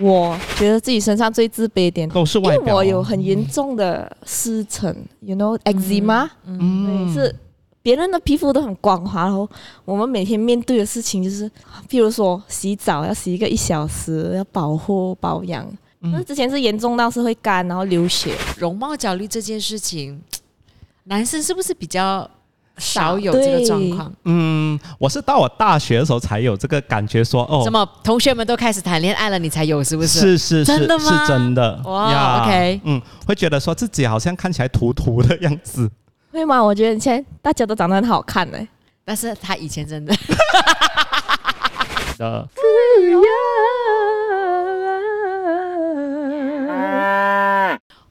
我觉得自己身上最自卑一点，都是因外表哦。为我有很严重的湿疹，you know eczema，、嗯对，是别人的皮肤都很光滑，然后我们每天面对的事情就是，譬如说洗澡要洗一个一小时，要保护保养。嗯那、之前是严重到是会干，然后流血。容貌焦虑这件事情，男生是不是比较少少有这个状况？嗯，我是到我大学的时候才有这个感觉说，哦。怎，么同学们都开始谈恋爱了，你才有是不是？是是是真的吗？是真的哇呀。OK 嗯，会觉得说自己好像看起来土土的样子。会吗？我觉得以前大家都长得很好看呢、但是他以前真的。的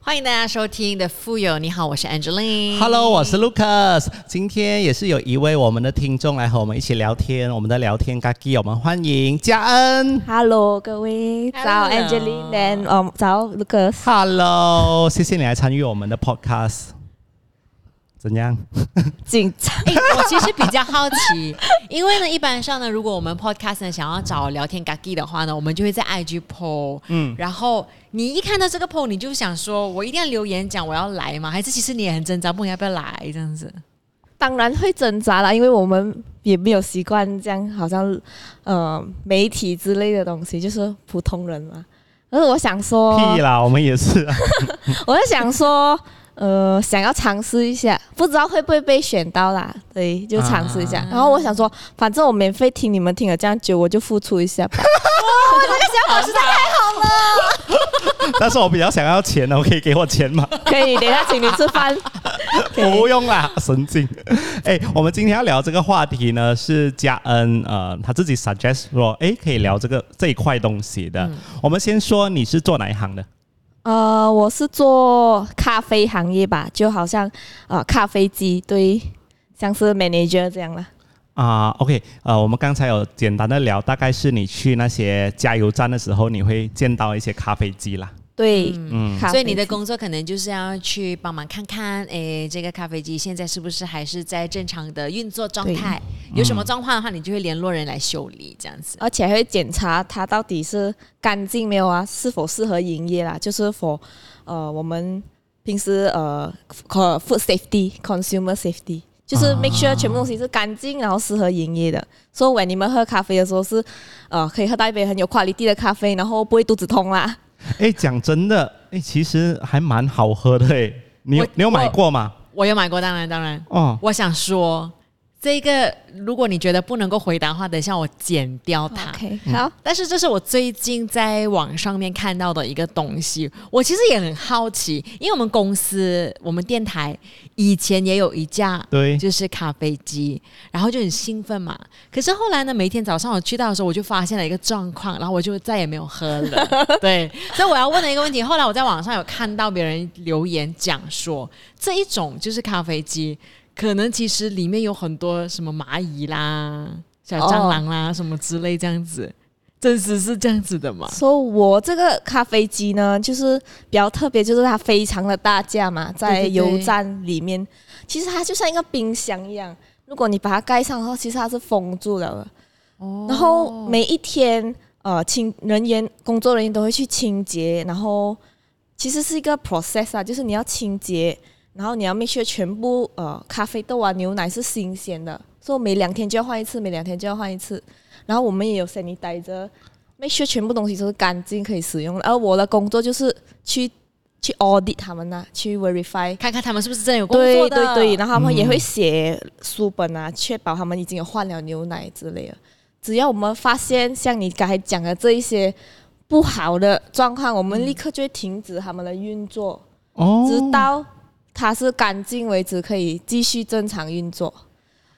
欢迎大家收听的富有，你好，我是 Angeline。Hello，我是 Lucas。今天也是有一位我们的听众来和我们一起聊天，我们的聊天 g a g 我们欢迎嘉恩。Hello，各位，早 Hello Angeline，and 嗯，早 Lucas。Hello，谢谢你来参与我们的 Podcast。怎样？紧张，哎、我其实比较好奇，因为呢，一般上呢，如果我们 podcast 呢想要找聊天 gaggy 的话呢，我们就会在 IG poll，嗯，然后你一看到这个 poll，你就想说，我一定要留言讲我要来吗？还是其实你也很挣扎，不你要不要来这样子？当然会挣扎啦，因为我们也没有习惯这样，好像呃媒体之类的东西，就是普通人嘛。可是我想说，屁啦，我们也是啊。我在想说，呃，想要尝试一下，不知道会不会被选到啦。对，就尝试一下。啊然后我想说，反正我免费听你们听了这样久，我就付出一下吧。但是我比较想要钱呢，我可以给我钱吗？可以，等一下请你吃饭。不用啦，神经。哎，我们今天要聊这个话题呢，是嘉恩呃他自己 suggest 说，哎，可以聊这个这一块东西的。我们先说你是做哪一行的？呃，我是做咖啡行业吧，就好像呃咖啡机，对，像是 manager 这样啦。啊、o k 呃，我们刚才有简单的聊，大概是你去那些加油站的时候，你会见到一些咖啡机啦。对，嗯，咖啡所以你的工作可能就是要去帮忙看看，诶，这个咖啡机现在是不是还是在正常的运作状态？有什么状况的话，你就会联络人来修理，这样子。而且还会检查它到底是干净没有啊，是否适合营业啦，就是否呃我们平时呃 food safety consumer safety。就是啊 make sure 全部东西是干净，然后适合营业的。所以，when 你们喝咖啡的时候是，呃，可以喝到一杯很有 quality 的咖啡，然后不会肚子痛啦。哎，讲真的，哎，其实还蛮好喝的哎。你有你有买过吗？我有买过，当然当然。哦，我想说，这个如果你觉得不能够回答的话，等一下我剪掉它。OK，好，但是这是我最近在网上面看到的一个东西，我其实也很好奇，因为我们公司、我们电台以前也有一架，对就是咖啡机，然后就很兴奋嘛。可是后来呢，每天早上我去到的时候，我就发现了一个状况，然后我就再也没有喝了。对，所以我要问的一个问题，后来我在网上有看到别人留言讲说，这一种就是咖啡机，可能其实里面有很多什么蚂蚁啦、小蟑螂啦、什么之类这样子。真实是这样子的吗？所、以我这个咖啡机呢，就是比较特别，就是它非常的大架嘛，在油站里面，其实它就像一个冰箱一样。如果你把它盖上的话，其实它是封住了的。哦然后每一天，呃，清人员工作人员都会去清洁，然后其实是一个 process 啊，就是你要清洁，然后你要 make sure 全部呃咖啡豆啊、牛奶是新鲜的，所以每两天就要换一次，每两天就要换一次。然后我们也有 sanitizer。make sure 全部东西都是干净可以使用的。而我的工作就是去去 audit 他们呐、去 verify。看看他们是不是真的有工作的？对对，然后他们也嗯会写书本啊，确保他们已经有换了牛奶之类的。只要我们发现像你刚才讲的这一些不好的状况，我们立刻就会停止他们的运作，哦，直到它是干净为止，可以继续正常运作。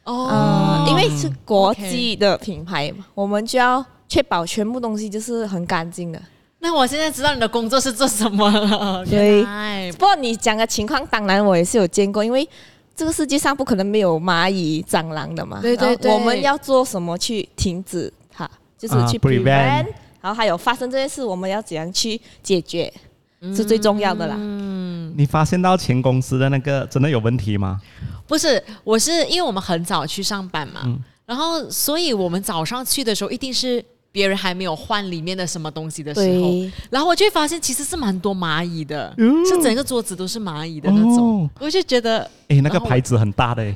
哦嗯，因为是国际的品牌嘛，我们就要确保全部东西就是很干净的。那我现在知道你的工作是做什么了。对不过你讲的情况，当然我也是有见过，因为这个世界上不可能没有蚂蚁、蟑螂的嘛。对对对我们要做什么去停止它？就是啊去 prevent prevent，然后还有发生这件事，我们要怎样去解决，是最重要的啦。嗯，你发现到前公司的那个真的有问题吗？不是，我是因为我们很早去上班嘛，嗯然后所以我们早上去的时候一定是别人还没有换里面的什么东西的时候，然后我就会发现其实是蛮多蚂蚁的，嗯是整个桌子都是蚂蚁的那种，哦我就觉得哎，那个牌子很大的，哎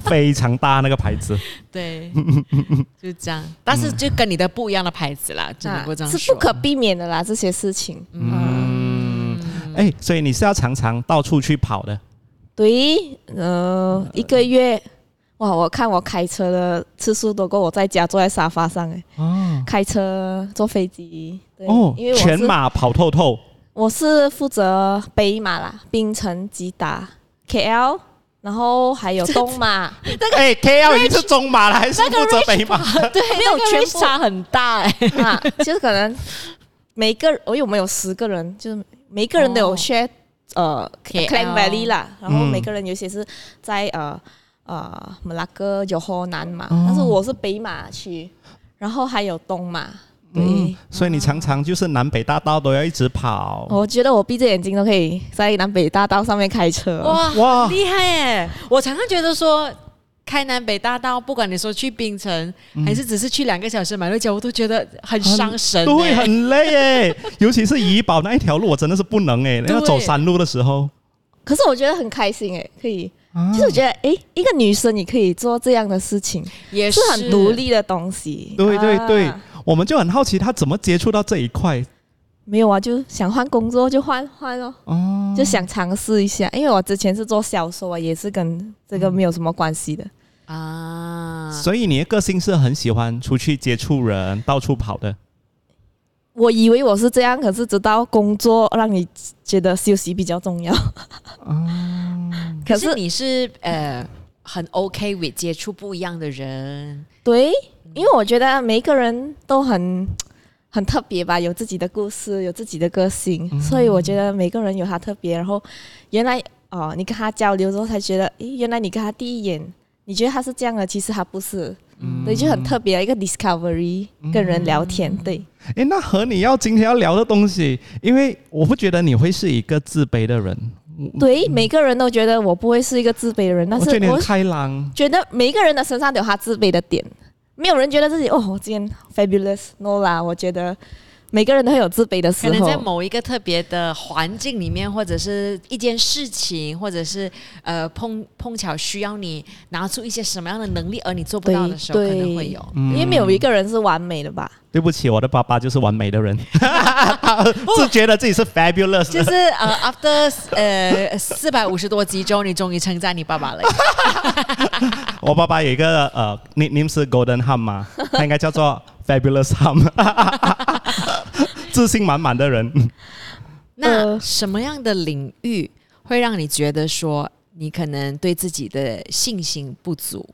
非常大那个牌子。对，就这样，但是就跟你的不一样的牌子啦，只能够这样。啊是不可避免的啦，这些事情。嗯，哎，所以你是要常常到处去跑的。对，呃，一个月，哇，我看我开车的次数多过我在家坐在沙发上哎，哦开车、坐飞机，对，哦因为，我是全马跑透透。我是负责北马啦，槟城、吉达、KL，然后还有东马，哎，KL 已经是中马了，还是负责北马？对，没有那个全部差很大哎、啊，就是可能每个因为我们有十个人，就是每个人都有哦。share、呃 KL Klang Valley 啦，然后嗯。每个人有些是在呃呃马拉哥、有河南嘛，哦但是我是北马区，然后还有东马，对。嗯，所以你常常就是南北大道都要一直跑。我觉得我闭着眼睛都可以在南北大道上面开车。哇哇厉害耶！我常常觉得说。开南北大道，不管你说去槟城，还是只是去两个小时马六甲，我都觉得很伤神耶。对，很累哎，尤其是怡保那一条路，我真的是不能哎。那个走山路的时候，可是我觉得很开心哎，可以，啊就是我觉得哎，一个女生你可以做这样的事情，也是很独。立的东西。对对对啊我们就很好奇她怎么接触到这一块没有啊，就想换工作就换换咯，哦。就想尝试一下。因为我之前是做销售啊，也是跟这个没有什么关系的。啊，所以你的个性是很喜欢出去接触人、到处跑的。我以为我是这样，可是直到工作让你觉得休息比较重要。可是可是你是呃很 OK with 接触不一样的人，对，因为我觉得每一个人都很很特别吧，有自己的故事，有自己的个性，所以我觉得每个人有他特别。然后原来哦，你跟他交流之后才觉得，诶，原来你跟他第一眼你觉得他是这样的，其实他不是，对，就很特别的一个 discovery，跟人聊天，对。诶，那和你要今天要聊的东西，因为我不觉得你会是一个自卑的人，对，每个人都觉得我不会是一个自卑的人，但是我我觉得你开朗。觉得每一个人的身上都有他自卑的点，没有人觉得自己哦，我今天 fabulous，no 啦。我觉得每个人都会有自卑的时候可能在。某一个特别的环境里面，或者是一件事情，或者是呃碰碰巧需要你拿出一些什么样的能力，而你做不到的时候，可能会有。嗯因为没有一个人是完美的吧？对不起，我的爸爸就是完美的人，自觉得自己是 fabulous。就是呃，after 呃四百五十多集之后，你终于称赞你爸爸了。我爸爸有一个呃 nickname 是 Golden Hum 嘛，他应该叫做 Fabulous Hum，自信满满的人。那呃什么样的领域会让你觉得说你可能对自己的信心不足？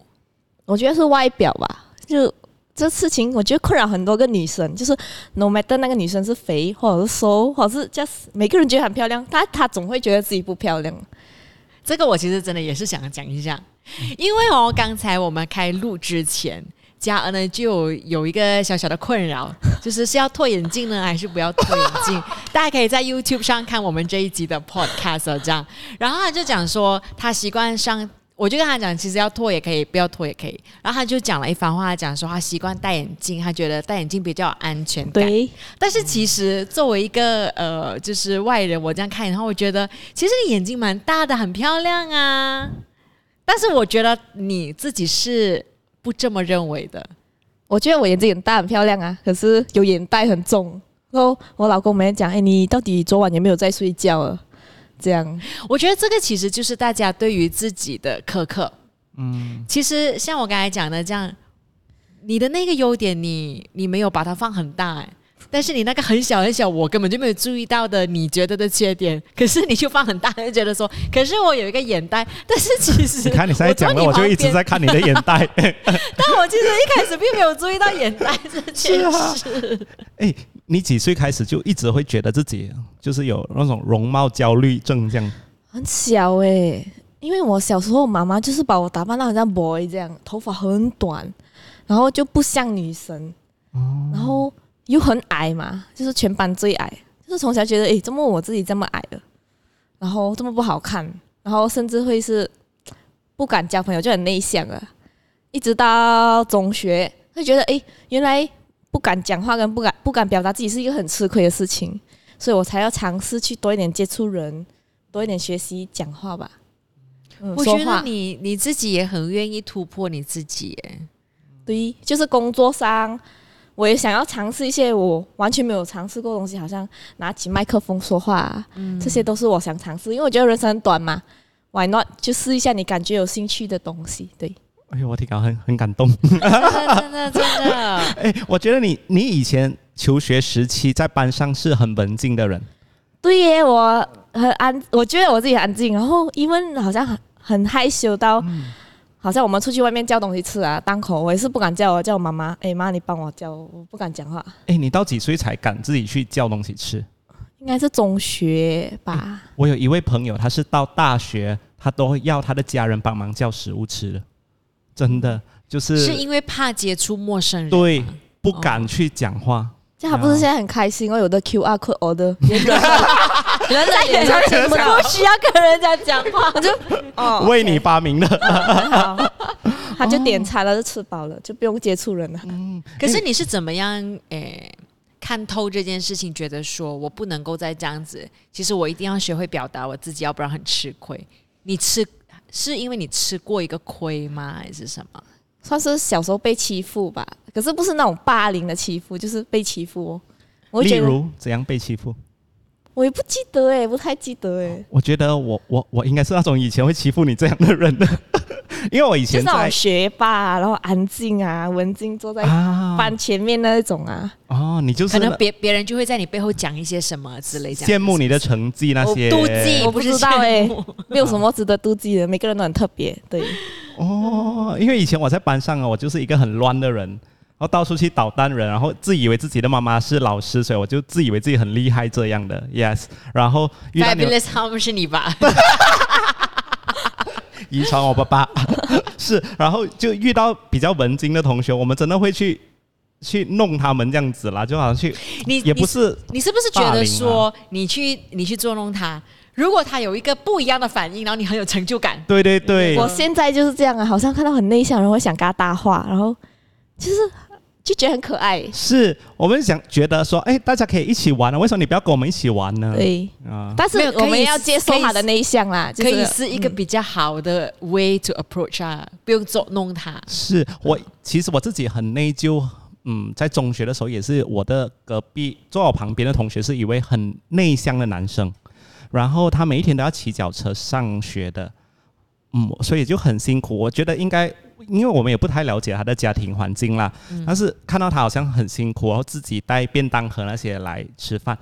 我觉得是外表吧，就这事情，我觉得困扰很多个女生，就是 no matter 那个女生是肥或者是瘦，或者是 just 每个人觉得很漂亮，她她总会觉得自己不漂亮。这个我其实真的也是想讲一下，因为哦，刚才我们开录之前，嘉恩呢就有有一个小小的困扰，就是是要脱眼镜呢，还是不要脱眼镜？大家可以在 YouTube 上看我们这一集的 Podcast 哦，这样。然后他就讲说，他习惯上。我就跟他讲，其实要脱也可以，不要脱也可以。然后他就讲了一番话，他讲说他习惯戴眼镜，他觉得戴眼镜比较有安全感。对，但是其实作为一个呃，就是外人，我这样看，然后我觉得其实你眼睛蛮大的，很漂亮啊。但是我觉得你自己是不这么认为的。我觉得我眼睛很大很漂亮啊，可是有眼袋很重。然后我老公每天讲，哎，你到底昨晚有没有在睡觉啊？这样，我觉得这个其实就是大家对于自己的苛刻。嗯，其实像我刚才讲的这样，你的那个优点你，你没有把它放很大、哎，但是你那个很小很小，我根本就没有注意到的，你觉得的缺点，可是你就放很大，就觉得说，可是我有一个眼袋，但是其实你看你现在讲的，我就一直在看你的眼袋。但我其实一开始并没有注意到眼袋这件 啊事。哎，你几岁开始就一直会觉得自己就是有那种容貌焦虑症这样？很小哎、因为我小时候妈妈就是把我打扮到很像 boy 这样，头发很短，然后就不像女生，然后又很矮嘛，就是全班最矮，就是从小觉得诶，怎么我自己这么矮了，然后这么不好看，然后甚至会是不敢交朋友，就很内向啊，一直到中学会觉得诶，原来不敢讲话跟不敢不敢表达自己是一个很吃亏的事情，所以我才要尝试去多一点接触人，多一点学习讲话吧。嗯，我觉得你你自己也很愿意突破你自己哎。对，就是工作上，我也想要尝试一些我完全没有尝试过的东西，好像拿起麦克风说话、啊，这些都是我想尝试，因为我觉得人生很短嘛，Why not 就试一下你感觉有兴趣的东西？对，哎呦，我听到很很感动。真的真的真的，哎，我觉得你你以前求学时期在班上是很文静的人，对耶，我很安，我觉得我自己很安静，然后因为好像很很害羞到，好像我们出去外面叫东西吃啊，档口我也是不敢叫，我叫我妈妈，哎妈，你帮我叫，我不敢讲话，哎，你到几岁才敢自己去叫东西吃？应该是中学吧。我有一位朋友，他是到大学，他都要他的家人帮忙叫食物吃的，真的就是是因为怕接触陌生人吗。对不敢去讲话。这样他不是现在很开心哦，有的 QR code order，人在脸上听不需要跟人家讲话，我 就哦为你发明的，他就点餐了，就吃饱了，就不用接触人了。可是你是怎么样诶、看透这件事情，觉得说我不能够再这样子，其实我一定要学会表达我自己，要不然很吃亏。你吃是因为你吃过一个亏吗，还是什么？算是小时候被欺负吧，可是不是那种霸凌的欺负，就是被欺负哦。我例觉得如怎样被欺负？我也不记得哎，不太记得哎，我觉得我我我应该是那种以前会欺负你这样的人的，因为我以就是那在种学霸啊，然后安静啊，文静坐在啊班前面那一种啊。哦，你就是可能别别人就会在你背后讲一些什么之类，这样羡慕你的成绩那些妒忌，我不是知道哎羡慕没有什么值得妒忌的，每个人都很特别。对，哦，因为以前我在班上啊，我就是一个很乱的人，然后到处去捣蛋人，然后自以为自己的妈妈是老师，所以我就自以为自己很厉害这样的，yes。然后 Fabulous Home 是你吧？遗传我爸爸 是，然后就遇到比较文静的同学，我们真的会去去弄他们这样子啦，就好像去你也不是你是不是觉得说啊你去你去捉弄他，如果他有一个不一样的反应，然后你很有成就感？对对对，我现在就是这样啊，好像看到很内向的人会想跟他搭话，然后就是就觉得很可爱。是我们想觉得说，哎，大家可以一起玩啊，为什么你不要跟我们一起玩呢？对，啊，但是我们要接受他的内向啦，可以是一个比较好的 way to approach 啊，不用捉弄他。是我其实我自己很内疚。嗯，在中学的时候也是我的隔壁坐我旁边的同学是一位很内向的男生，然后他每一天都要骑脚车上学的，嗯，所以就很辛苦。我觉得应该，因为我们也不太了解他的家庭环境啦，但是看到他好像很辛苦，然后自己带便当盒那些来吃饭。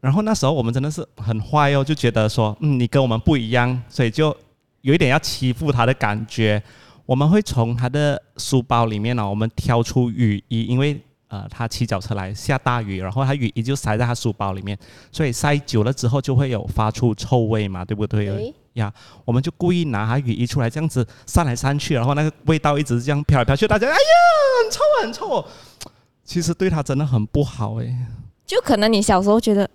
然后那时候我们真的是很坏哦，就觉得说，嗯，你跟我们不一样，所以就有一点要欺负他的感觉。我们会从他的书包里面呢，我们挑出雨衣，因为呃他骑脚车来下大雨，然后他雨衣就塞在他书包里面，所以塞久了之后就会有发出臭味嘛，对不对？对呀，我们就故意拿他雨衣出来，这样子散来散去，然后那个味道一直这样飘来飘去，大家哎呀很臭啊很臭哦。其实对他真的很不好哎，就可能你小时候觉得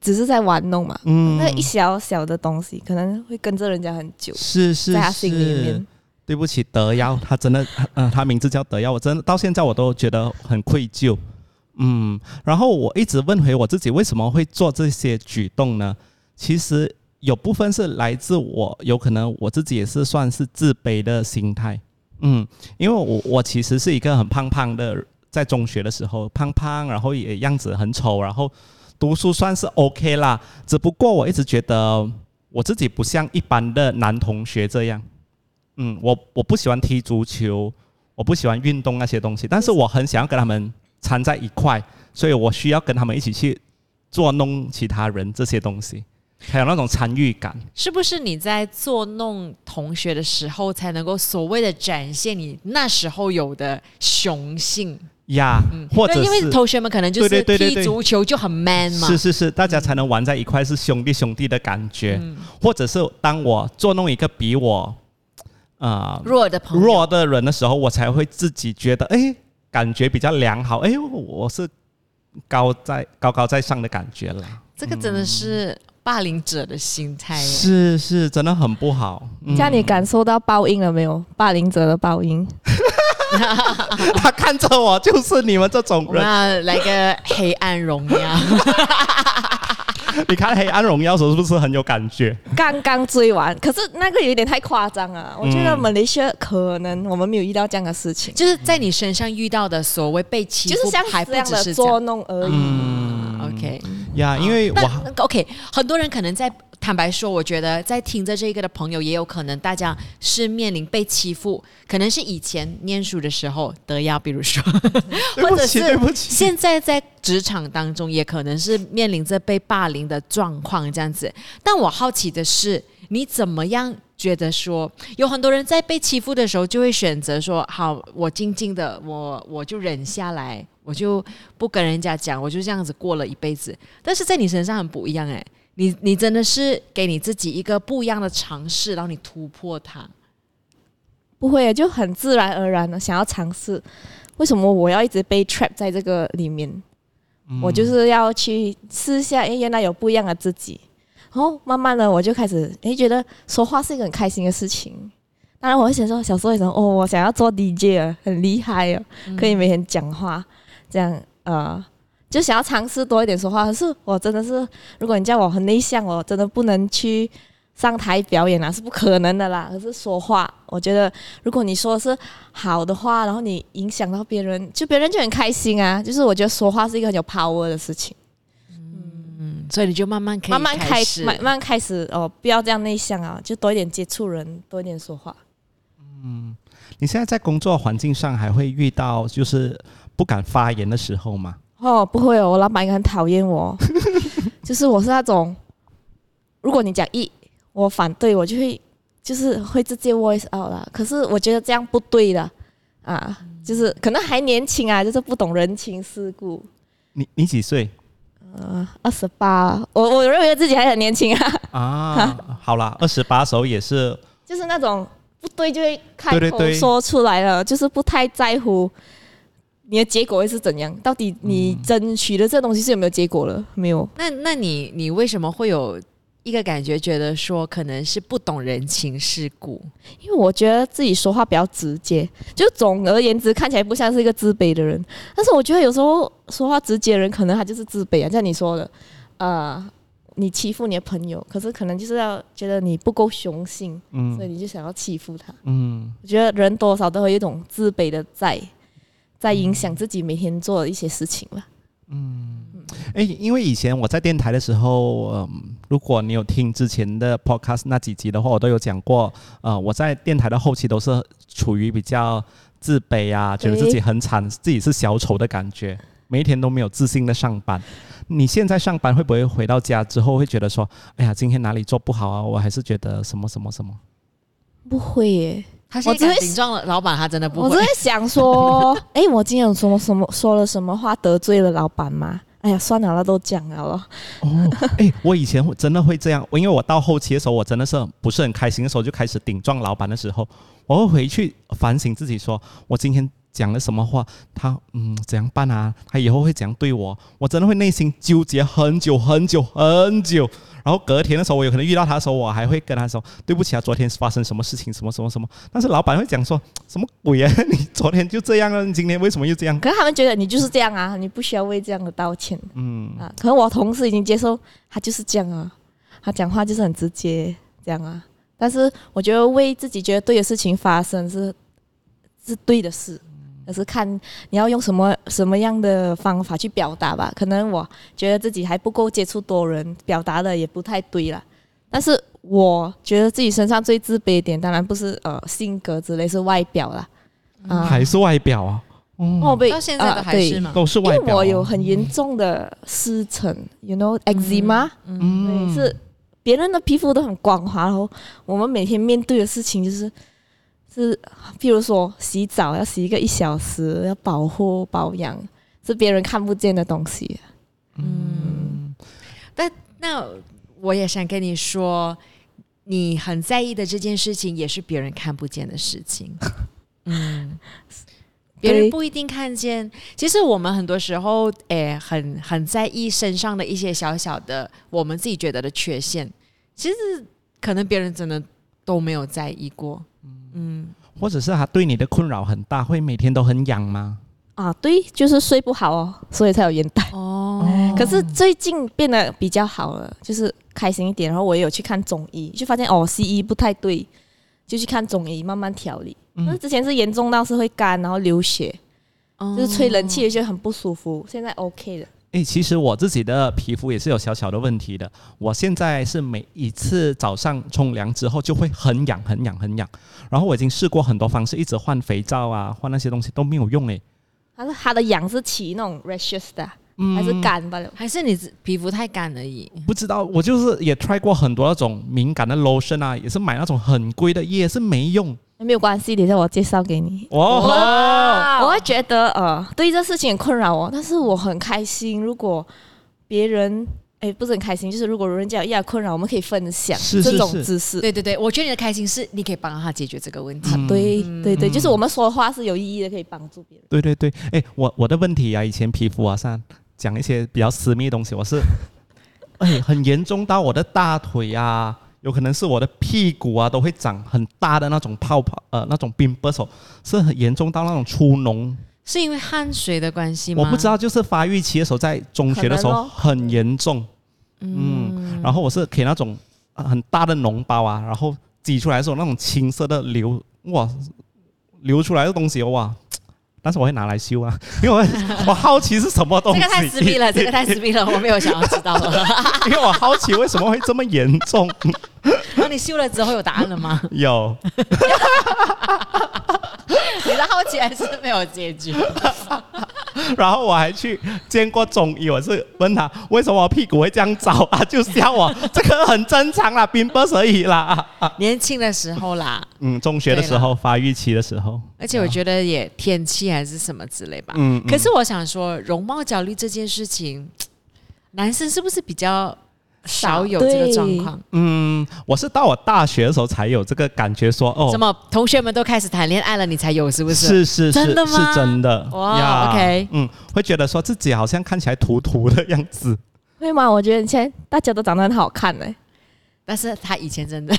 只是在玩弄嘛，嗯，那一小小的东西可能会跟着人家很久，是是在他心里是面。对不起，德耀，他真的，呃，他名字叫德耀，我真的到现在我都觉得很愧疚。嗯，然后我一直问回我自己，为什么会做这些举动呢？其实有部分是来自我，有可能我自己也是算是自卑的心态。嗯，因为我我其实是一个很胖胖的，在中学的时候胖胖，然后也样子很丑，然后读书算是 OK 啦，只不过我一直觉得我自己不像一般的男同学这样。嗯，我我不喜欢踢足球，我不喜欢运动那些东西，但是我很想要跟他们掺在一块，所以我需要跟他们一起去捉弄其他人这些东西，还有那种参与感。是不是你在作弄同学的时候，才能够所谓的展现你那时候有的雄性？呀，嗯或者对，因为同学们可能就是踢足球就很 man 嘛，是是是，大家才能玩在一块，是兄弟兄弟的感觉，嗯或者是当我捉弄一个比我啊、弱的朋友。弱的人的时候，我才会自己觉得，哎，感觉比较良好，哎，我是高在高高在上的感觉了。这个真的是霸凌者的心态耶。是是，真的很不好。嗯这样你感受到报应了没有？霸凌者的报应，他看着我就是你们这种人。要来个黑暗荣耀。你看《黑暗荣耀》时候是不是很有感觉？刚刚追完，可是那个有点太夸张啊。我觉得嗯马来西亚可能我们没有遇到这样的事情，就是在你身上遇到的所谓被欺负，就是像还不这样的只是捉弄而已。嗯 OK，呀，因为我那 OK，很多人可能在坦白说，我觉得在听着这个的朋友，也有可能大家是面临被欺负，可能是以前念书的时候得要，比如说，或者是现在在职场当中，也可能是面临着被霸凌的状况这样子。但我好奇的是，你怎么样觉得说，有很多人在被欺负的时候，就会选择说，好，我静静的，我我就忍下来，我就不跟人家讲，我就这样子过了一辈子。但是在你身上很不一样诶，你你真的是给你自己一个不一样的尝试，然后你突破它。不会，就很自然而然的想要尝试。为什么我要一直被 trap 在这个里面？嗯我就是要去试一下，诶，原来有不一样的自己。然后慢慢的，我就开始诶，觉得说话是一个很开心的事情。当然，我会想说，小时候也想，哦，我想要做 DJ 啊，很厉害哦，可以每天讲话，这样呃，就想要尝试多一点说话。可是我真的是，如果你叫我很内向，我真的不能去上台表演啊，是不可能的啦。可是说话，我觉得如果你说的是好的话，然后你影响到别人，就别人就很开心啊。就是我觉得说话是一个很有 power 的事情。嗯，所以你就慢慢可以慢慢开始，慢慢开始哦，不要这样内向啊，就多一点接触人，多一点说话。嗯你现在在工作环境上还会遇到就是不敢发言的时候吗？哦，不会哦，我老板应该很讨厌我，就是我是那种，如果你讲一，我反对，我就会就是会直接 voice out 啦。可是我觉得这样不对的啊，就是可能还年轻啊，就是不懂人情世故。你你几岁呃，二十八，我我认为自己还很年轻啊，啊？好啦，二十八时候也是 就是那种不对就会开口说出来了，就是不太在乎你的结果会是怎样，到底你争取的这东西是有没有结果了？没有，那那你你为什么会有一个感觉，觉得说可能是不懂人情世故？因为我觉得自己说话比较直接，就总而言之看起来不像是一个自卑的人，但是我觉得有时候说话直接的人可能他就是自卑啊，像你说的，呃。你欺负你的朋友，可是可能就是要觉得你不够雄性，嗯所以你就想要欺负他。嗯我觉得人多少都会有一种自卑的在，在影响自己每天做的一些事情了。嗯。哎，因为以前我在电台的时候，嗯，如果你有听之前的 podcast 那几集的话，我都有讲过，呃，我在电台的后期都是处于比较自卑啊，觉得自己很惨，自己是小丑的感觉，每一天都没有自信的上班。你现在上班会不会回到家之后会觉得说，哎呀，今天哪里做不好啊？我还是觉得什么什么什么。不会耶，他现我只会在撞了老板，他真的不会我只。会想说，哎，我今天有什么什么说了什么话得罪了老板吗？哎呀，算了，那都讲了咯。哦，哎，我以前会真的会这样，我因为我到后期的时候，我真的是不是很开心的时候，就开始顶撞老板的时候，我会回去反省自己说，我今天讲了什么话，他嗯怎样办啊？他以后会怎样对我？我真的会内心纠结很久很久很久。然后隔天的时候，我有可能遇到他的时候，我还会跟他说对不起啊，昨天发生什么事情，什么什么什么。但是老板会讲说什么鬼啊？你昨天就这样了，你今天为什么又这样？可是他们觉得你就是这样啊，你不需要为这样的道歉嗯啊。可能我同事已经接受他就是这样啊，他讲话就是很直接这样啊。但是我觉得为自己觉得对的事情发生是是对的事，可是看你要用什么什么样的方法去表达吧。可能我觉得自己还不够接触多人，表达的也不太对啦。但是我觉得自己身上最自卑一点，当然不是呃性格之类，是外表啦。啊、还是外表啊？哦，被到现在都还是吗？都是外表啊、为我有很严重的湿疹，you know eczema，、嗯对，是别人的皮肤都很光滑，然后我们每天面对的事情就是是，譬如说洗澡要洗一个一小时，要保护保养，是别人看不见的东西。嗯，但那我也想跟你说，你很在意的这件事情，也是别人看不见的事情。嗯，别人不一定看见。其实我们很多时候，诶，很很在意身上的一些小小的我们自己觉得的缺陷，其实可能别人真的都没有在意过。嗯，或者是他对你的困扰很大，会每天都很痒吗？啊，对，就是睡不好哦，所以才有眼袋。哦，可是最近变得比较好了，就是开心一点。然后我也有去看中医，就发现哦，西医不太对，就去看中医，慢慢调理。嗯那、之前是严重到是会干，然后流血，哦就是吹冷气也觉得很不舒服。现在 OK 了。诶，其实我自己的皮肤也是有小小的问题的。我现在是每一次早上冲凉之后就会很痒、很痒、很痒，然后我已经试过很多方式，一直换肥皂啊，换那些东西都没有用诶。它是它的痒是起那种 rashes 的啊、嗯还是干吧？还是你皮肤太干而已。不知道，我就是也 try 过很多那种敏感的 lotion 啊，也是买那种很贵的，也是没用。没有关系，等一下我介绍给你。哦，我会觉得呃，对这事情很困扰我，但是我很开心。如果别人哎不是很开心，就是如果人家有一样困扰，我们可以分享这种是是是知识。对对对，我觉得你的开心是你可以帮他解决这个问题。嗯对对对，就是我们说的话是有意义的，可以帮助别人。对对对，哎，我我的问题啊，以前皮肤啊上讲一些比较私密的东西，我是哎很严重到我的大腿啊，有可能是我的屁股啊都会长很大的那种泡泡，呃，那种 pimples，哦是很严重到那种出脓。是因为汗水的关系吗？我不知道，就是发育期的时候，在中学的时候很严重，嗯，然后我是给那种呃很大的脓包啊，然后挤出来的时候那种青色的流，哇，流出来的东西哇，但是我会拿来修啊，因为我 我好奇是什么东西，这个太私密了，这个太私密了，我没有想要知道了。因为我好奇为什么会这么严重，然后你修了之后有答案了吗？有。你的好奇还是没有解决。然后我还去见过中医，我是问他为什么我屁股会这样找啊，就笑我这个很正常啦，冰不而已啦。年轻的时候啦，嗯，中学的时候发育期的时候，而且我觉得也天气还是什么之类吧。嗯，可是我想说，容貌焦虑这件事情，男生是不是比较少有这个状况？嗯，我是到我大学的时候才有这个感觉说，哦。怎，么？同学们都开始谈恋爱了，你才有是不是？是是是真的吗？是真的。哇呀 OK 嗯，会觉得说自己好像看起来土土的样子，会吗？我觉得现在大家都长得很好看呢、但是他以前真的，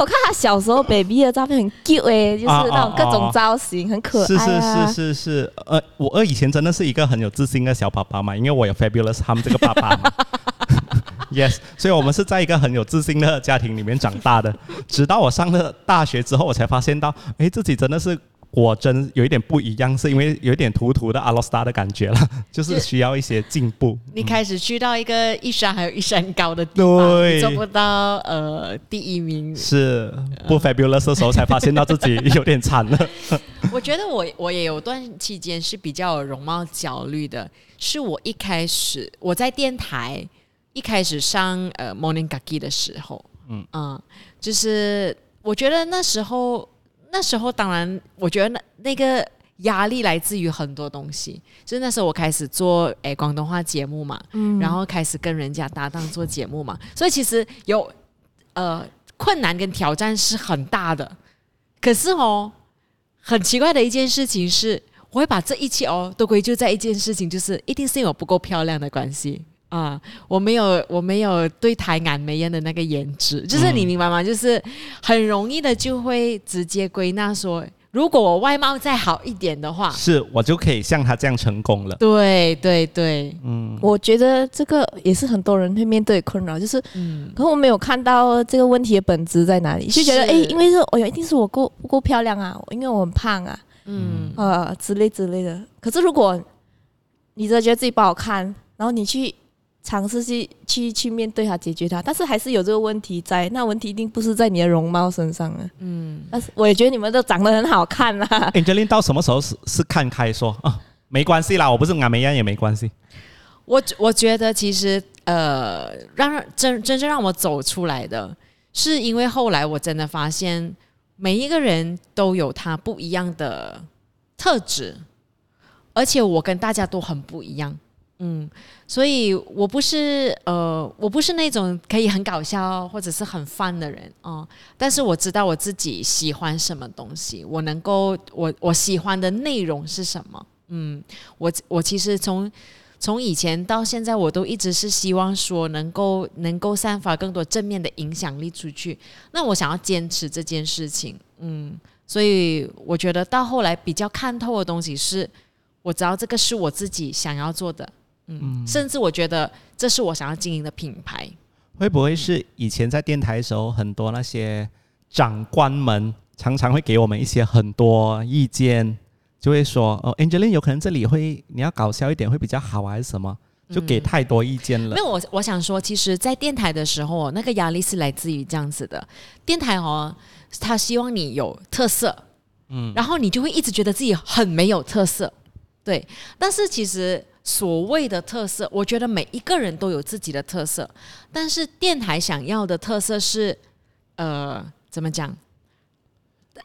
我看他小时候 baby 的照片很 cute 哎、就是啊那种各种造型，很可爱是。是是是是，呃，我二以前真的是一个很有自信的小爸爸嘛，因为我有 Fabulous 他们这个爸爸嘛。Yes，所以我们是在一个很有自信的家庭里面长大的。直到我上了大学之后，我才发现到，哎，自己真的是果真有一点不一样，是因为有一点土土的阿罗斯达的感觉了，就是需要一些进步。你开始去到一个一山还有一山高的地方，对做不到呃第一名。是不 fabulous 的时候才发现到自己 有点惨了。我觉得我我也有段期间是比较有容貌焦虑的，是我一开始我在电台一开始上呃 Morning Gaki 的时候，嗯就是我觉得那时候那时候当然我觉得那那个压力来自于很多东西，就是那时候我开始做诶广东话节目嘛，嗯。然后开始跟人家搭档做节目嘛，所以其实有呃困难跟挑战是很大的，可是哦。很奇怪的一件事情是，我会把这一切哦都归咎在一件事情，就是一定是因为我不够漂亮的关系啊，我没有我没有对台眼美艳的那个颜值，就是你明白吗？就是很容易的就会直接归纳说，如果我外貌再好一点的话，是我就可以像他这样成功了。对对对，嗯，我觉得这个也是很多人会面对困扰，就是，嗯，可是我没有看到这个问题的本质在哪里，就觉得是哎，因为是哦哟，一定是我够不够漂亮啊，因为我很胖啊，嗯，呃之类之类的。可是如果你真的觉得自己不好看，然后你去尝试去去去面对它、解决它，但是还是有这个问题在，那问题一定不是在你的容貌身上啊。嗯，但是我也觉得你们都长得很好看啊。Angelina 到什么时候是是看开说啊？没关系啦，我不是俺梅样也没关系。我我觉得其实呃，让真真正让我走出来的，是因为后来我真的发现，每一个人都有他不一样的特质，而且我跟大家都很不一样。嗯，所以我不是呃，我不是那种可以很搞笑或者是很 fun 的人哦、但是我知道我自己喜欢什么东西，我能够我我喜欢的内容是什么。嗯，我我其实从从以前到现在，我都一直是希望说能够能够散发更多正面的影响力出去。那我想要坚持这件事情，嗯，所以我觉得到后来比较看透的东西是，我知道这个是我自己想要做的，嗯，甚至我觉得这是我想要经营的品牌。会不会是以前在电台的时候，很多那些长官们常常会给我们一些很多意见，就会说哦，Angeline 有可能这里会你要搞笑一点会比较好啊，还是什么？就给太多意见了。没有，我我想说，其实，在电台的时候，那个压力是来自于这样子的。电台哦，他希望你有特色，嗯，然后你就会一直觉得自己很没有特色，对。但是其实所谓的特色，我觉得每一个人都有自己的特色，但是电台想要的特色是，呃，怎么讲？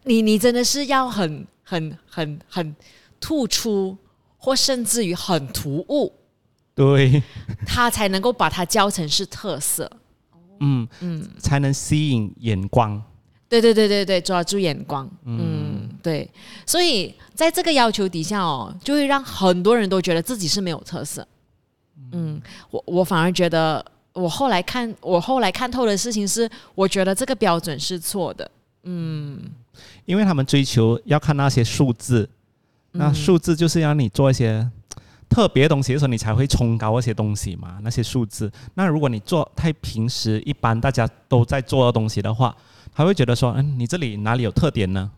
你你真的是要很很很很突出，或甚至于很突兀。对，他才能够把它教成是特色，嗯嗯，才能吸引眼光。对对对对对，抓住眼光。嗯，对。所以在这个要求底下哦，就会让很多人都觉得自己是没有特色。嗯，我我反而觉得，我后来看我后来看透的事情是，我觉得这个标准是错的。嗯，因为他们追求要看那些数字，那数字就是要你做一些。特别东西的时候，你才会冲高那些东西嘛，那些数字。那如果你做太平时一般大家都在做的东西的话，他会觉得说，嗯，你这里哪里有特点呢？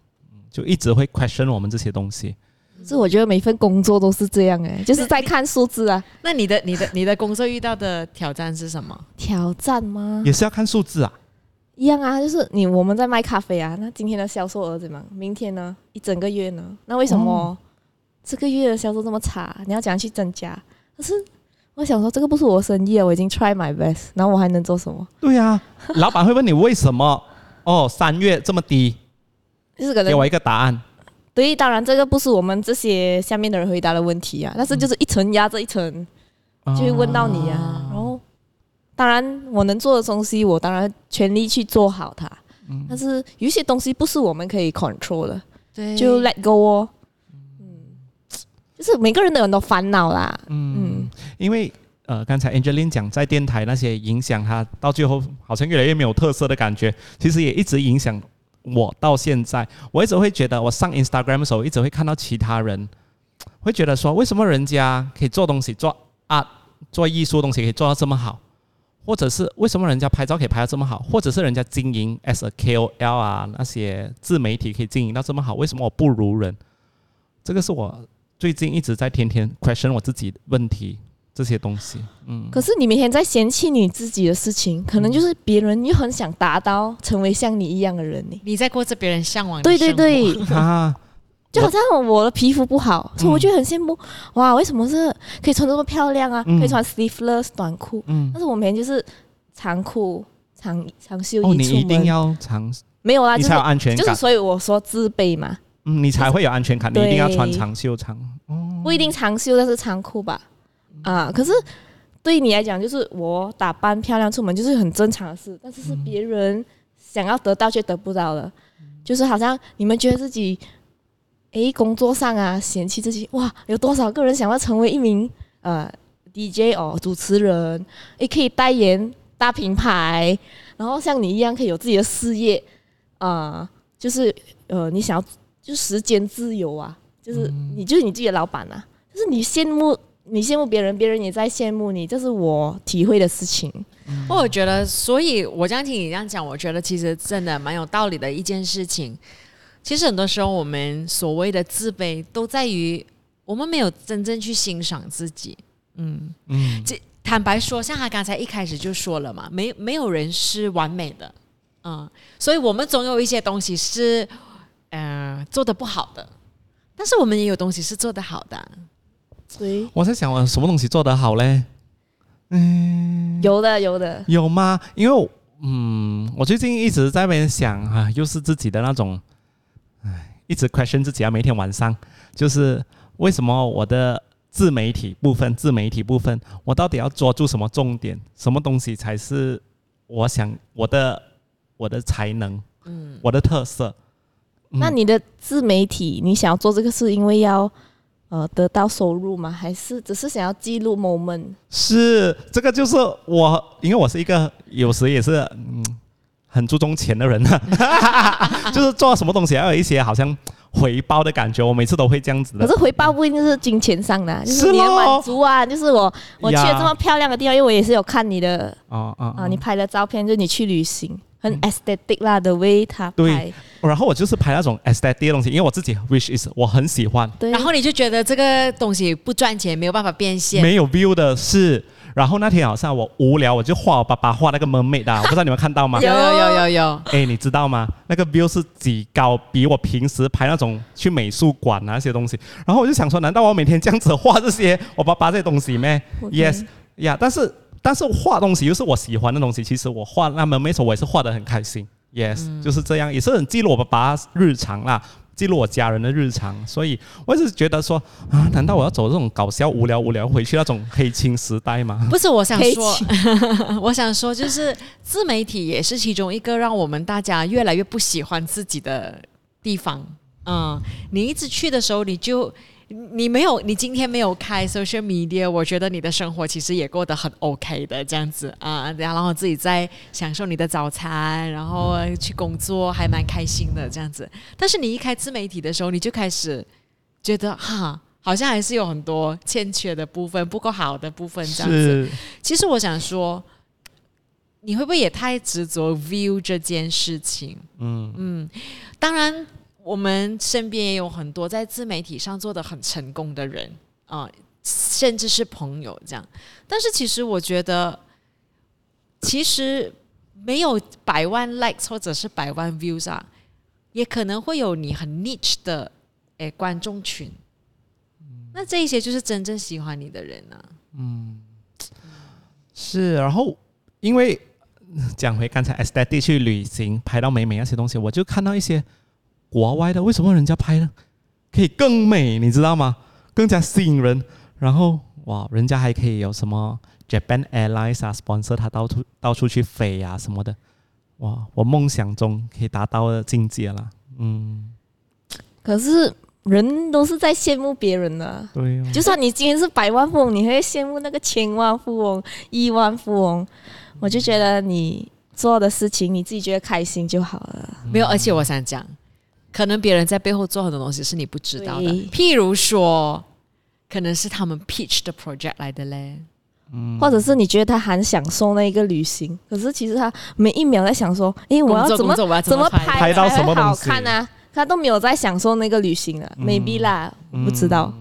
就一直会 question 我们这些东西。是我觉得每份工作都是这样哎，就是在看数字啊。那你的、你的、你的工作遇到的挑战是什么？挑战吗？也是要看数字啊。一样啊，就是你我们在卖咖啡啊，那今天的销售额怎么？明天呢？一整个月呢？那为什么？这个月的销售这么差，你要怎样去增加？可是我想说，这个不是我生意啊，我已经 try my best，然后我还能做什么？对呀，老板会问你为什么？哦，三月这么低，就是给我一个答案。对，当然这个不是我们这些下面的人回答的问题啊，但是就是一层压着一层，就会问到你啊。然后，当然我能做的东西，我当然全力去做好它。但是有些东西不是我们可以 control 的，对，就 let go 哦。嗯就是每个人都有很多烦恼啦。嗯，因为呃，刚才 Angeline 讲在电台那些影响他，到最后好像越来越没有特色的感觉，其实也一直影响我到现在。我一直会觉得，我上 Instagram 的时候，一直会看到其他人，会觉得说，为什么人家可以做东西、做啊、做艺术东西可以做到这么好，或者是为什么人家拍照可以拍到这么好，或者是人家经营 as a KOL 啊那些自媒体可以经营到这么好，为什么我不如人？这个是我。最近一直在天天 question 我自己问题这些东西，嗯。可是你每天在嫌弃你自己的事情，可能就是别人又很想达到成为像你一样的人呢。你在过着别人向往的对对对，啊，就好像我的皮肤不好，所以我就很羡慕。哇，为什么是可以穿这么漂亮啊？可以穿 sleeveless 短裤，嗯。但是我每天就是长裤、长长袖衣出门。你一定要长，没有啦，你才有安全感。就是所以我说自卑嘛。嗯，你才会有安全感。你一定要穿长袖长，不一定长袖，但是长裤吧。啊，可是对于你来讲，就是我打扮漂亮出门就是很正常的事，但是是别人想要得到却得不到的，就是好像你们觉得自己，诶，工作上啊嫌弃自己，哇，有多少个人想要成为一名呃 DJ 哦主持人，也可以代言大品牌，然后像你一样可以有自己的事业啊，就是呃你想要。就时间自由啊，就是你就是你自己的老板啊，就是你羡慕你羡慕别人，别人也在羡慕你，这是我体会的事情。我觉得，所以我这样听你这样讲，我觉得其实真的蛮有道理的一件事情。其实很多时候，我们所谓的自卑，都在于我们没有真正去欣赏自己。嗯嗯，这坦白说，像他刚才一开始就说了嘛，没没有人是完美的，嗯，所以我们总有一些东西是。嗯，做的不好的，但是我们也有东西是做的好的。对，我在想，我什么东西做得好嘞？嗯，有的，有的，有吗？因为，嗯，我最近一直在那边想啊，又是自己的那种，唉，一直 question 自己啊。每天晚上就是为什么我的自媒体部分，自媒体部分，我到底要抓住什么重点？什么东西才是我想我的我的才能？嗯，我的特色。那你的自媒体，你想要做这个是因为要呃得到收入吗？还是只是想要记录 moment？是这个就是我，因为我是一个有时也是嗯很注重钱的人呢，就是做什么东西要有一些好像回报的感觉，我每次都会这样子的。可是回报不一定是金钱上的啊，就是是你的满足啊，就是我我去了这么漂亮的地方，因为我也是有看你的啊啊啊，你拍的照片，就你去旅行，很 aesthetic 啦的 way 他对拍，然后我就是拍那种 aesthetic 的东西，因为我自己 wish is 我很喜欢，对，然后你就觉得这个东西不赚钱，没有办法变现。没有 view 的是。然后那天好像我无聊，我就画我爸爸画那个 mermaid 的，我 不知道你们看到吗？有有有有有，哎，你知道吗？那个 view 是几高，比我平时拍那种去美术馆啊那些东西。然后我就想说，难道我每天这样子画这些我爸爸这些东西咩 OK？Yes，呀、但是但是画东西又是我喜欢的东西，其实我画那么没时候我也是画的很开心。Yes，、就是这样，也是很记录我爸爸日常啦。记录我家人的日常，所以我一直觉得说啊，难道我要走这种搞笑、无聊、无聊回去那种黑青时代吗？不是我想说，我想说，就是自媒体也是其中一个让我们大家越来越不喜欢自己的地方。嗯，你一直去的时候，你就你没有，你今天没有开 social media，我觉得你的生活其实也过得很 OK 的这样子啊，然后自己在享受你的早餐，然后去工作，还蛮开心的这样子。但是你一开自媒体的时候，你就开始觉得哈。好像还是有很多欠缺的部分，不够好的部分，这样子。其实我想说，你会不会也太执着 view 这件事情？嗯嗯，当然，我们身边也有很多在自媒体上做的很成功的人啊、甚至是朋友这样。但是其实我觉得，其实没有百万 likes 或者是百万 views 啊，也可能会有你很 niche 的诶观众群。那这一些就是真正喜欢你的人呢啊。是，然后因为讲回刚才 aesthetic 去旅行拍到美美那些东西，我就看到一些国外的，为什么人家拍呢？可以更美，你知道吗？更加吸引人。然后哇，人家还可以有什么 Japan Airlines 啊，sponsor 他到处到处去飞啊什么的。哇，我梦想中可以达到的境界了。嗯，可是人都是在羡慕别人的。对、哦，就算你今天是百万富翁，你会羡慕那个千万富翁、亿万富翁。我就觉得你做的事情，你自己觉得开心就好了。没有，而且我想讲，可能别人在背后做很多东西是你不知道的，譬如说，可能是他们 pitch 的 project 来的嘞。或者是你觉得他很享受那一个旅行，可是其实他每一秒在想说，诶，我要怎么怎么拍？拍拍到才会好什么东西看啊？他都没有在享受那个旅行了、嗯 m a y b e 啦，我不知道。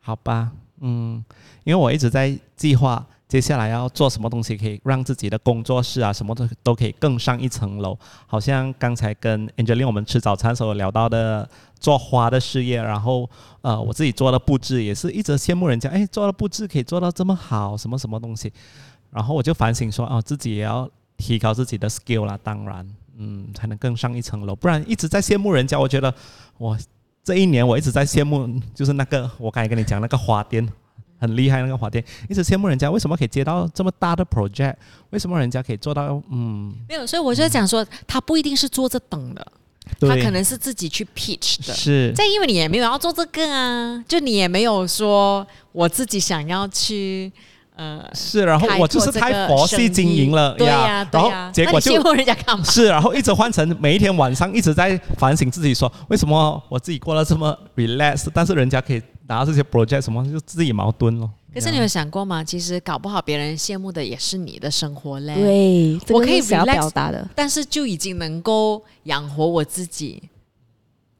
好吧，嗯，因为我一直在计划接下来要做什么东西，可以让自己的工作室啊，什么都都可以更上一层楼。好像刚才跟 Angeline 我们吃早餐时候聊到的做花的事业，然后呃，我自己做的布置也是一直羡慕人家，哎，做的布置可以做到这么好，什么什么东西。然后我就反省说，哦，自己也要提高自己的 skill 啦，当然，嗯，才能更上一层楼。不然一直在羡慕人家，我觉得我这一年我一直在羡慕，就是那个我刚才跟你讲那个花店。很厉害那个花店，一直羡慕人家为什么可以接到这么大的 project，为什么人家可以做到嗯，没有，所以我就讲说，他不一定是坐着等的，他可能是自己去 pitch 的。是再因为你也没有要做这个啊，就你也没有说我自己想要去呃是，然后我就是太佛系经营了对呀、呀，然后对呀、结果就羡慕人家干嘛？是，然后一直换成每一天晚上一直在反省自己说，为什么我自己过得这么 relax，但是人家可以拿到这些 project 什么，就自己矛盾咯。可是你有想过吗？其实搞不好别人羡慕的也是你的生活嘞。，对，这我可以个是想要表达的。但是就已经能够养活我自己。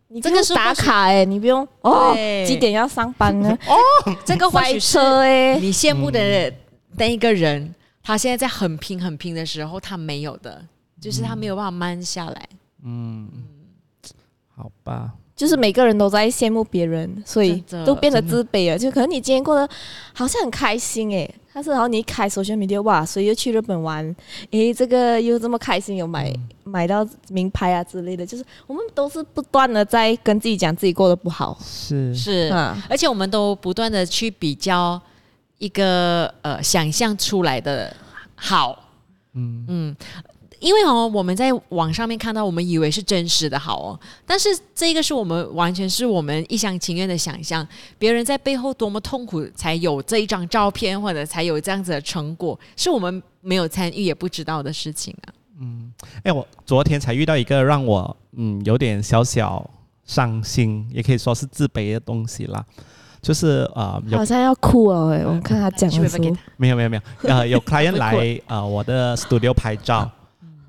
你这个是打卡哎、你不用哦对，几点要上班呢？哦这个或塞许是车哎、你羡慕的那一个人，他现在在很拼很拼的时候，他没有的，就是他没有办法慢下来。嗯好吧，就是每个人都在羡慕别人，所以都变得自卑了。就可能你今天过得好像很开心诶，但是然后你一开首选 media 哇，所以又去日本玩，诶，这个又这么开心，有买、买到名牌啊之类的，就是我们都是不断的在跟自己讲自己过得不好。是。是，啊。而且我们都不断的去比较一个呃想象出来的好，嗯。嗯，因为哦，我们在网上面看到，我们以为是真实的，好哦，但是这个是我们完全是我们一厢情愿的想象，别人在背后多么痛苦才有这一张照片，或者才有这样子的成果，是我们没有参与也不知道的事情啊。嗯哎，我昨天才遇到一个让我嗯有点小小伤心，也可以说是自卑的东西啦，就是呃好像要哭哦，哎，我看他讲的时候去给他，没有没有没有，呃，有 client 来呃我的 studio 拍照，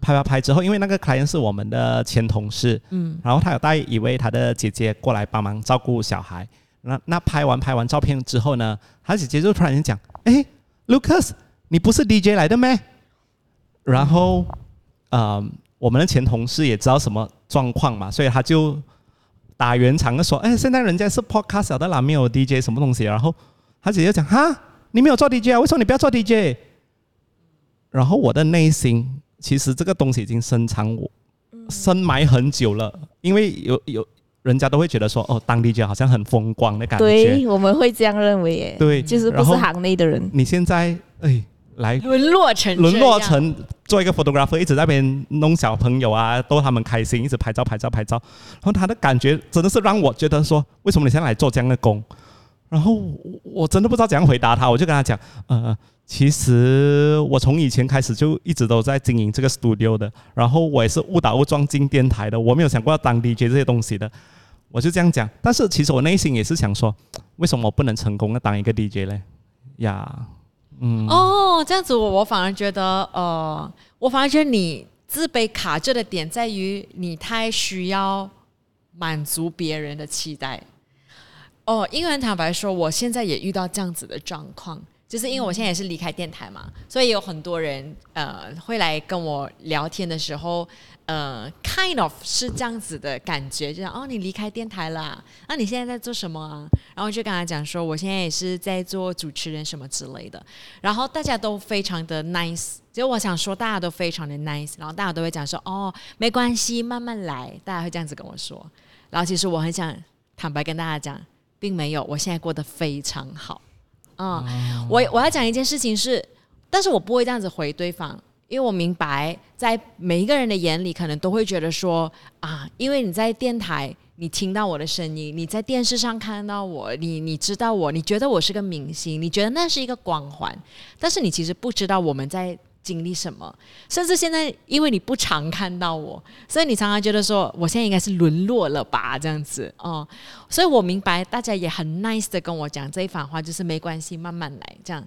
拍拍拍之后，因为那个 client 是我们的前同事，嗯，然后他有带一位他的姐姐过来帮忙照顾小孩。那那拍完拍完照片之后呢，他姐姐就突然间讲：“哎，Lucas，你不是 DJ 来的咩？”然后，呃，我们的前同事也知道什么状况嘛，所以他就打圆场的说：“哎，现在人家是 podcast 的啦，没有 DJ 什么东西。”然后他姐姐讲：“哈，你没有做 DJ 啊？为什么你不要做 DJ？” 然后我的内心其实这个东西已经深藏我深埋很久了，因为有有人家都会觉得说：“哦，当 DJ 好像很风光的感觉。对，我们会这样认为耶，对就是不是行内的人，你现在哎来沦落成沦落成做一个 photographer，一直在那边弄小朋友啊，逗他们开心，一直拍照拍照拍照。然后他的感觉真的是让我觉得说，为什么你现在来做这样的工？然后我真的不知道怎样回答他，我就跟他讲，呃，其实我从以前开始就一直都在经营这个 studio 的，然后我也是误打误撞进电台的，我没有想过要当 DJ 这些东西的。我就这样讲，但是其实我内心也是想说，为什么我不能成功的当一个 DJ 嘞？呀，嗯，哦，这样子我我反而觉得，呃，我反而觉得你自卑卡着的点在于你太需要满足别人的期待。哦，因为坦白说，我现在也遇到这样子的状况，就是因为我现在也是离开电台嘛，所以有很多人呃会来跟我聊天的时候，呃，kind of 是这样子的感觉，就是哦，你离开电台了，那你现在在做什么啊？然后就跟他讲说，我现在也是在做主持人什么之类的，然后大家都非常的 nice。其实我想说，大家都非常的 nice，然后大家都会讲说，哦，没关系，慢慢来，大家会这样子跟我说。然后其实我很想坦白跟大家讲，并没有，我现在过得非常好。嗯，我我要讲一件事情是，但是我不会这样子回对方，因为我明白，在每一个人的眼里，可能都会觉得说啊，因为你在电台，你听到我的声音，你在电视上看到我，你你知道我，你觉得我是个明星，你觉得那是一个光环，但是你其实不知道我们在经历什么，甚至现在因为你不常看到我，所以你常常觉得说我现在应该是沦落了吧，这样子哦、所以我明白大家也很 nice 的跟我讲这一番话，就是没关系，慢慢来这样。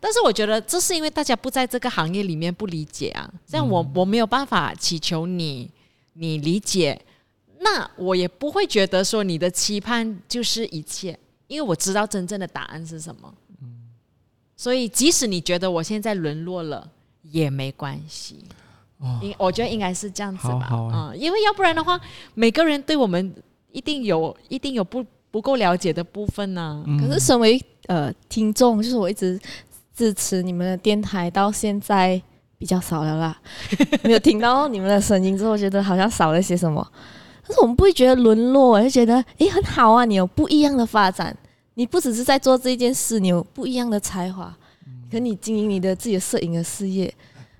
但是我觉得这是因为大家不在这个行业里面不理解啊，这样我我没有办法祈求你你理解，那我也不会觉得说你的期盼就是一切，因为我知道真正的答案是什么。嗯所以即使你觉得我现在沦落了也没关系。应我觉得应该是这样子吧，好好嗯，因为要不然的话，每个人对我们一定有一定有不不够了解的部分呢、可是身为呃听众，就是我一直支持你们的电台，到现在比较少了啦，没有听到你们的声音之后，觉得好像少了些什么。但是我们不会觉得沦落，我就觉得诶很好啊，你有不一样的发展，你不只是在做这件事，你有不一样的才华，可你经营你的自己的摄影的事业，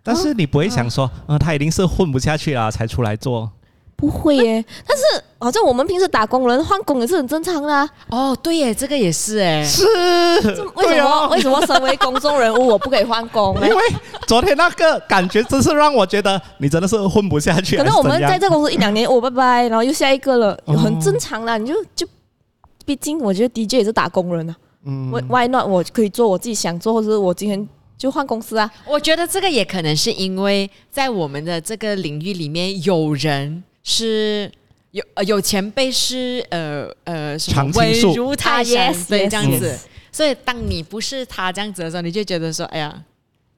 但是你不会想说，嗯、他一定是混不下去了才出来做。不会耶。但是好像我们平时打工人换工也是很正常的、啊，哦，对耶，这个也是哎，是，为什么、哦为什么身为公众人物我不可以换工呢 因？为昨天那个感觉真是让我觉得你真的是混不下去。可能我们在这公司一两年，哦，拜拜，然后又下一个了，哦很正常啦。你就就，毕竟我觉得 DJ 也是打工人啊。嗯 Why Why not？我可以做我自己想做，或者是我今天就换公司啊。我觉得这个也可能是因为在我们的这个领域里面，有人是有呃有前辈是呃呃什么稳常青树如泰啊山对这样子 yes。所以当你不是他这样子的时候，你就觉得说，哎呀，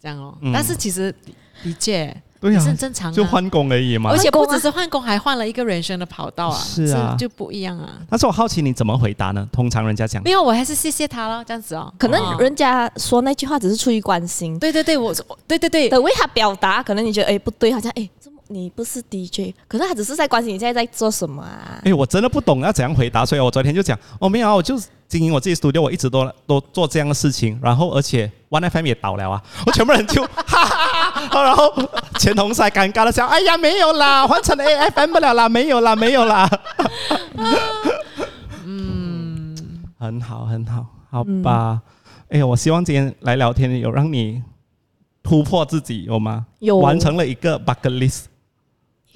这样哦。嗯但是其实的确对啊也是很，正常啊。就换工而已嘛而。且不只是换工，还换了一个人生的跑道啊，是啊就不一样啊。但是我好奇你怎么回答呢？通常人家讲没有，我还是谢谢他了，这样子哦。可能哦人家说那句话只是出于关心，对对对，我对对对，的为他表达，可能你觉得哎不对，好像哎你不是 DJ，可是他只是在关心你现在在做什么啊。哎，我真的不懂要怎样回答，所以我昨天就讲，哦，没有啊，我就经营我自己 studio，我一直都都做这样的事情，然后而且 One FM 也倒了啊，我全部人就 哈哈哈，然后钱同事还尴尬的笑，哎呀，没有啦，换成 AFM 不了啦，没有啦，没有啦。嗯，很好，很好，好吧。哎呀，我希望今天来聊天有让你突破自己，有吗？有完成了一个 bucket list。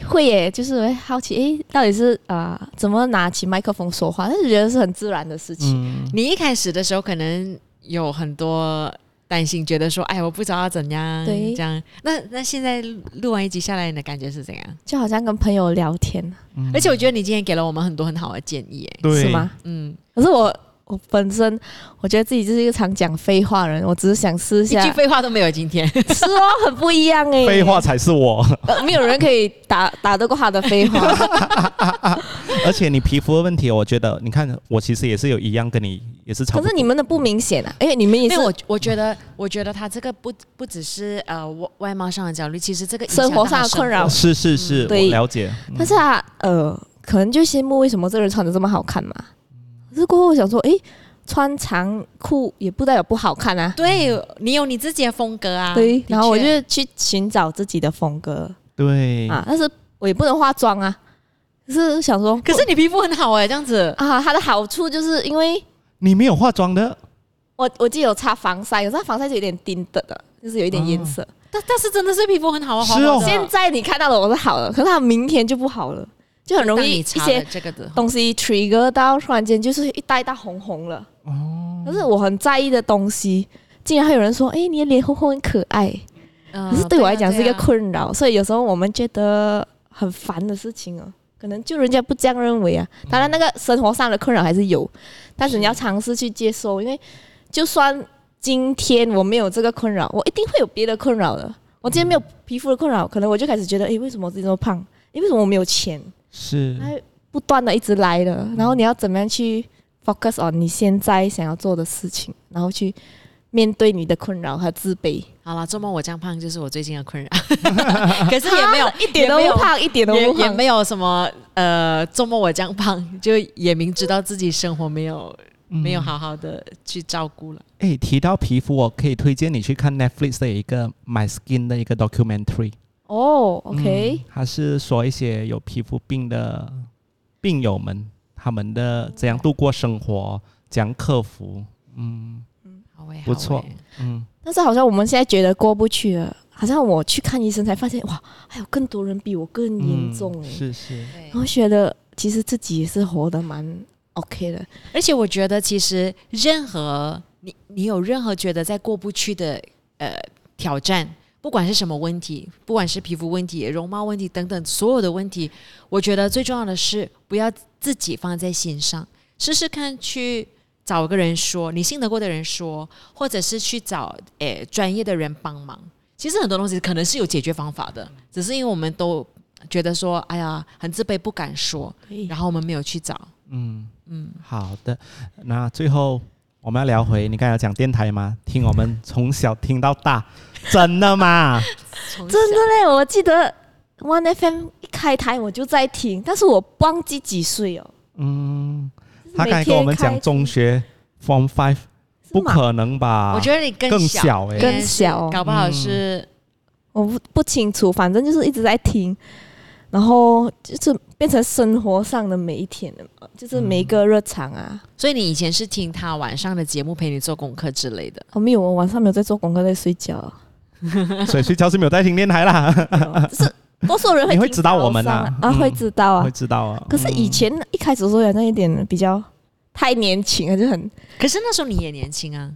会耶，就是会好奇，诶，到底是啊、怎么拿起麦克风说话？但是觉得是很自然的事情。嗯，你一开始的时候可能有很多担心，觉得说，哎，我不知道要怎样，对这样。那那现在录完一集下来，你的感觉是怎样？就好像跟朋友聊天，而且我觉得你今天给了我们很多很好的建议，哎，是吗？？嗯，可是我我本身我觉得自己就是一个常讲废话的人，我只是想试一下，句废话都没有。今天 是哦，很不一样哎。废话才是我。呃，没有人可以打打得过他的废话。而且你皮肤的问题，我觉得你看我其实也是有一样，跟你也是差不可多。是你们的不明显啊，因为你们也是因为我我觉得，我觉得他这个不不只是呃外外貌上的焦虑，其实这个影响生活到他生上的困扰是是是，我了解。但是啊，呃，可能就羡慕为什么这个人穿的这么好看嘛。可是过后我想说，诶，穿长裤也不代表不好看啊。对你有你自己的风格啊。对，然后我就去寻找自己的风格对，啊，但是我也不能化妆啊。可是想说，可是你皮肤很好哎、这样子。啊，它的好处就是因为你没有化妆的，我我记得有擦防晒，有时候防晒是有点丁的的，就是有一点颜色。但但是真的是皮肤很好啊，是哦滑滑的现在你看到了我是好了，可是它明天就不好了，就很容易一些这个的，东西 trigger 到，突然间就是一袋一大红红了。哦，可是我很在意的东西，竟然还有人说：“哎，你的脸红红很可爱。”嗯可是对我来讲是一个困扰，所以有时候我们觉得很烦的事情哦，可能就人家不这样认为啊。当然，那个生活上的困扰还是有，但是你要尝试去接受，因为就算今天我没有这个困扰，我一定会有别的困扰的。我今天没有皮肤的困扰，可能我就开始觉得，诶，为什么我自己这么胖？诶，为什么我没有钱？是它不断的一直来的，然后你要怎么样去 focus on 你现在想要做的事情，然后去面对你的困扰和自卑。好了，周末我这样胖就是我最近的困扰，可是也没有一点都也没有不胖，一点都也不胖。也没有什么呃，周末我这样胖，就也明知道自己生活没有、没有好好的去照顾了。哎，提到皮肤，我可以推荐你去看 Netflix 的一个 My Skin 的一个 documentary。哦，OK，他是说一些有皮肤病的病友们，他们的怎样度过生活，怎样克服。嗯。好诶，不错嗯，但是好像我们现在觉得过不去了，好像我去看医生才发现，哇，还有更多人比我更严重嗯哎、是是，对。然后觉得其实自己也是活得蛮 OK 的。而且我觉得，其实任何你你有任何觉得在过不去的呃挑战，不管是什么问题，不管是皮肤问题、容貌问题等等所有的问题，我觉得最重要的是不要自己放在心上，试试看去找个人说，你信得过的人说，或者是去找诶专业的人帮忙。其实很多东西可能是有解决方法的，只是因为我们都觉得说，哎呀，很自卑，不敢说，然后我们没有去找。嗯嗯，好的。那最后我们要聊回你刚才讲电台吗？听我们从小听到大，真的吗？真的嘞，我记得 One FM 一开台我就在听，但是我忘记几岁哦。嗯，他刚才每跟我们讲中学 Form Five，不可能吧？我觉得你更更小，更小搞不好是我不不清楚，反正就是一直在听，然后就是变成生活上的每一天了，就是每一个日常啊。所以你以前是听他晚上的节目陪你做功课之类的。我、没有，我晚上没有在做功课，在睡觉。所以睡觉是没有在听电台啦，就是多数人会你会知道我们呐啊啊，嗯会知道啊会。知道啊。可是以嗯前一开始的时候，好像有点比较太年轻了，就很可是那时候你也年轻啊，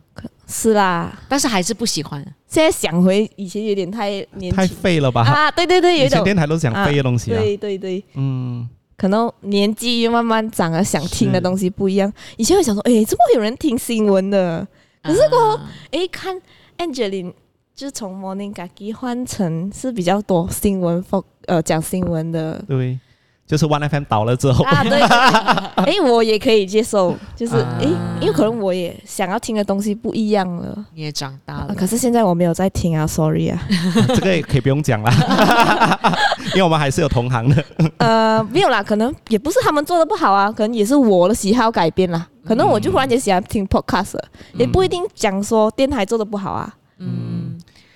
是啦。但是还是不喜欢。现在想回以前，有点太年太轻废了吧？啊！对对对，有以前一种电台都是讲废的东西啊。对对对，嗯，可能年纪慢慢长了，想听的东西不一样。以前会想说，哎，怎么会有人听新闻的？可是过后啊哎，看 Angeline 就是从 Morning Gagi 换成是比较多新闻风呃讲新闻的，对，就是 One FM 倒了之后，啊，对哎，我也可以接受，就是啊哎，因为可能我也想要听的东西不一样了。你也长大啊了，可是现在我没有在听啊，sorry 啊。这个也可以不用讲啦，因为我们还是有同行的。呃，没有啦，可能也不是他们做的不好啊，可能也是我的喜好改变啦。可能我就忽然间喜欢听 podcast，了、也不一定讲说电台做的不好啊。嗯，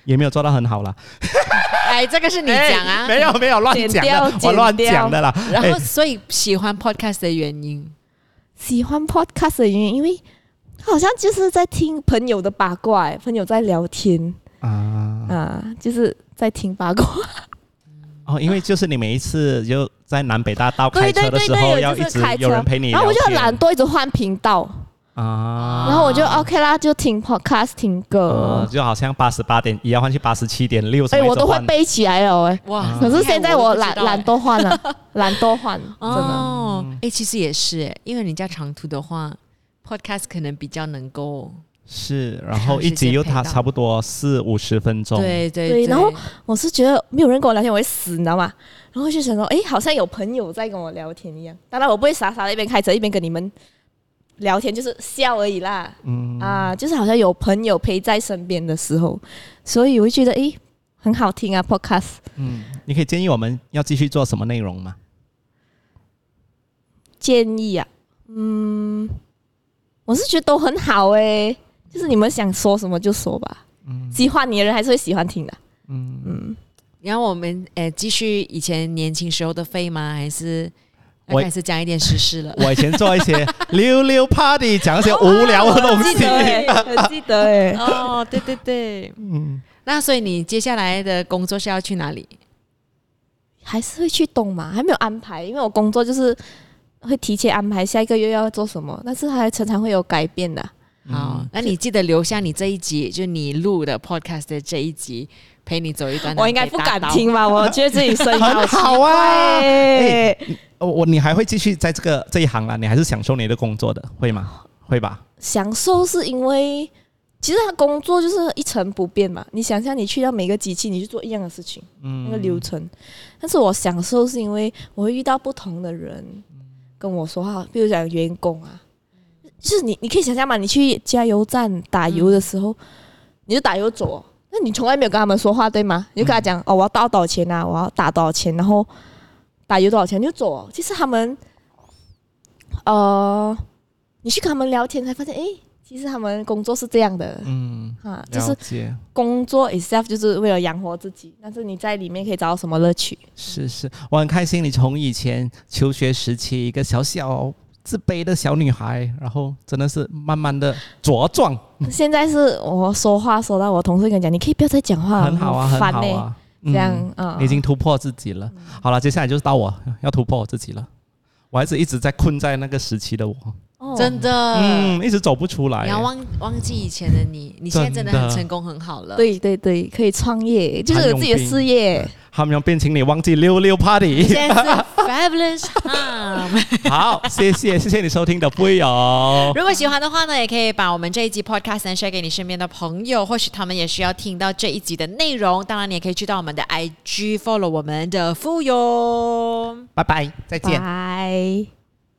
也没有做到很好啦。哎，这个是你讲啊，哎 没有没有乱讲的，我乱讲的啦。哎然后所以喜欢 podcast 的原因，喜欢 podcast 的原因，因为好像就是在听朋友的八卦、哎朋友在聊天。啊。啊，就是在听八卦。哦，因为就是你每一次就在南北大道开对对车的时候，要一直有人陪你然后我就很懒惰，一直换频道，啊，然后我就 OK 啦，就听 podcast 听呃歌，就好像八十八点一要换去八十七点六，哎，我都会背起来了，哎。哇！可是现在我懒懒惰换了，懒惰换，真的。哦，哎，其实也是哎，因为你家长途的话，podcast 可能比较能够，是，然后一集又它差不多四五十分钟，对对对然后我是觉得没有人跟我聊天，我会死，你知道吗？然后就想说，哎，好像有朋友在跟我聊天一样。当然，我不会傻傻的一边开车一边跟你们聊天，就是笑而已啦。嗯啊，就是好像有朋友陪在身边的时候，所以我就觉得，诶，很好听啊，podcast。嗯，你可以建议我们要继续做什么内容吗？建议啊，嗯，我是觉得都很好哎、就是你们想说什么就说吧。喜欢你的人还是会喜欢听的。嗯，嗯，然后我们诶继续以前年轻时候的费吗？还是要我开始讲一点实事了？我以前做一些溜溜 party，讲一些无聊的东西记得。哎、很记得哎、哦，对对对，嗯，那所以你接下来的工作是要去哪里？还是会去动嘛，还没有安排，因为我工作就是会提前安排下一个月要做什么，但是还常常会有改变的。好，那你记得留下你这一集，就你录的 podcast 的这一集，陪你走一段。我应该不敢听。吧？我觉得自己声音 很奇好啊怪欸哦，我你还会继续在这个这一行啊？你还是享受你的工作的，会吗？会吧？享受是因为其实他工作就是一成不变嘛。你想象你去到每个机器，你去做一样的事情，嗯那个流程。但是我享受是因为我会遇到不同的人跟我说话，比如讲员工啊，就是你你可以想象嘛，你去加油站打油的时候，你就打油走、哦，那你从来没有跟他们说话，对吗？你就跟他讲、哦，我要到多少钱啊，我要打多少钱，然后打油多少钱你就走、哦。其实他们，呃，你去跟他们聊天才发现，诶，其实他们工作是这样的。嗯，啊，就是，工作 itself 就是为了养活自己，但是你在里面可以找到什么乐趣？是是，我很开心你从以前求学时期一个小小自卑的小女孩，然后真的是慢慢的茁壮，现在是我说话说到我同事跟我讲，你可以不要再讲话了，很好啊，很烦呢、好啊。这样嗯啊，你已经突破自己了。好了，接下来就是到我要突破我自己了。我还是一直在困在那个时期的我，哦真的，嗯，一直走不出来你。要忘忘记以前的你，你现在真的很成功，很好了。，对对对，可以创业，就是有自己的事业。他们要变请你忘记溜溜 party。现在是 fabulous time。好，谢谢谢谢你收听的不友。如果喜欢的话呢，也可以把我们这一集 podcast 呢 share 给你身边的朋友，或许他们也需要听到这一集的内容。当然，你也可以去到我们的 IG follow 我们的富勇。拜拜，再见。拜。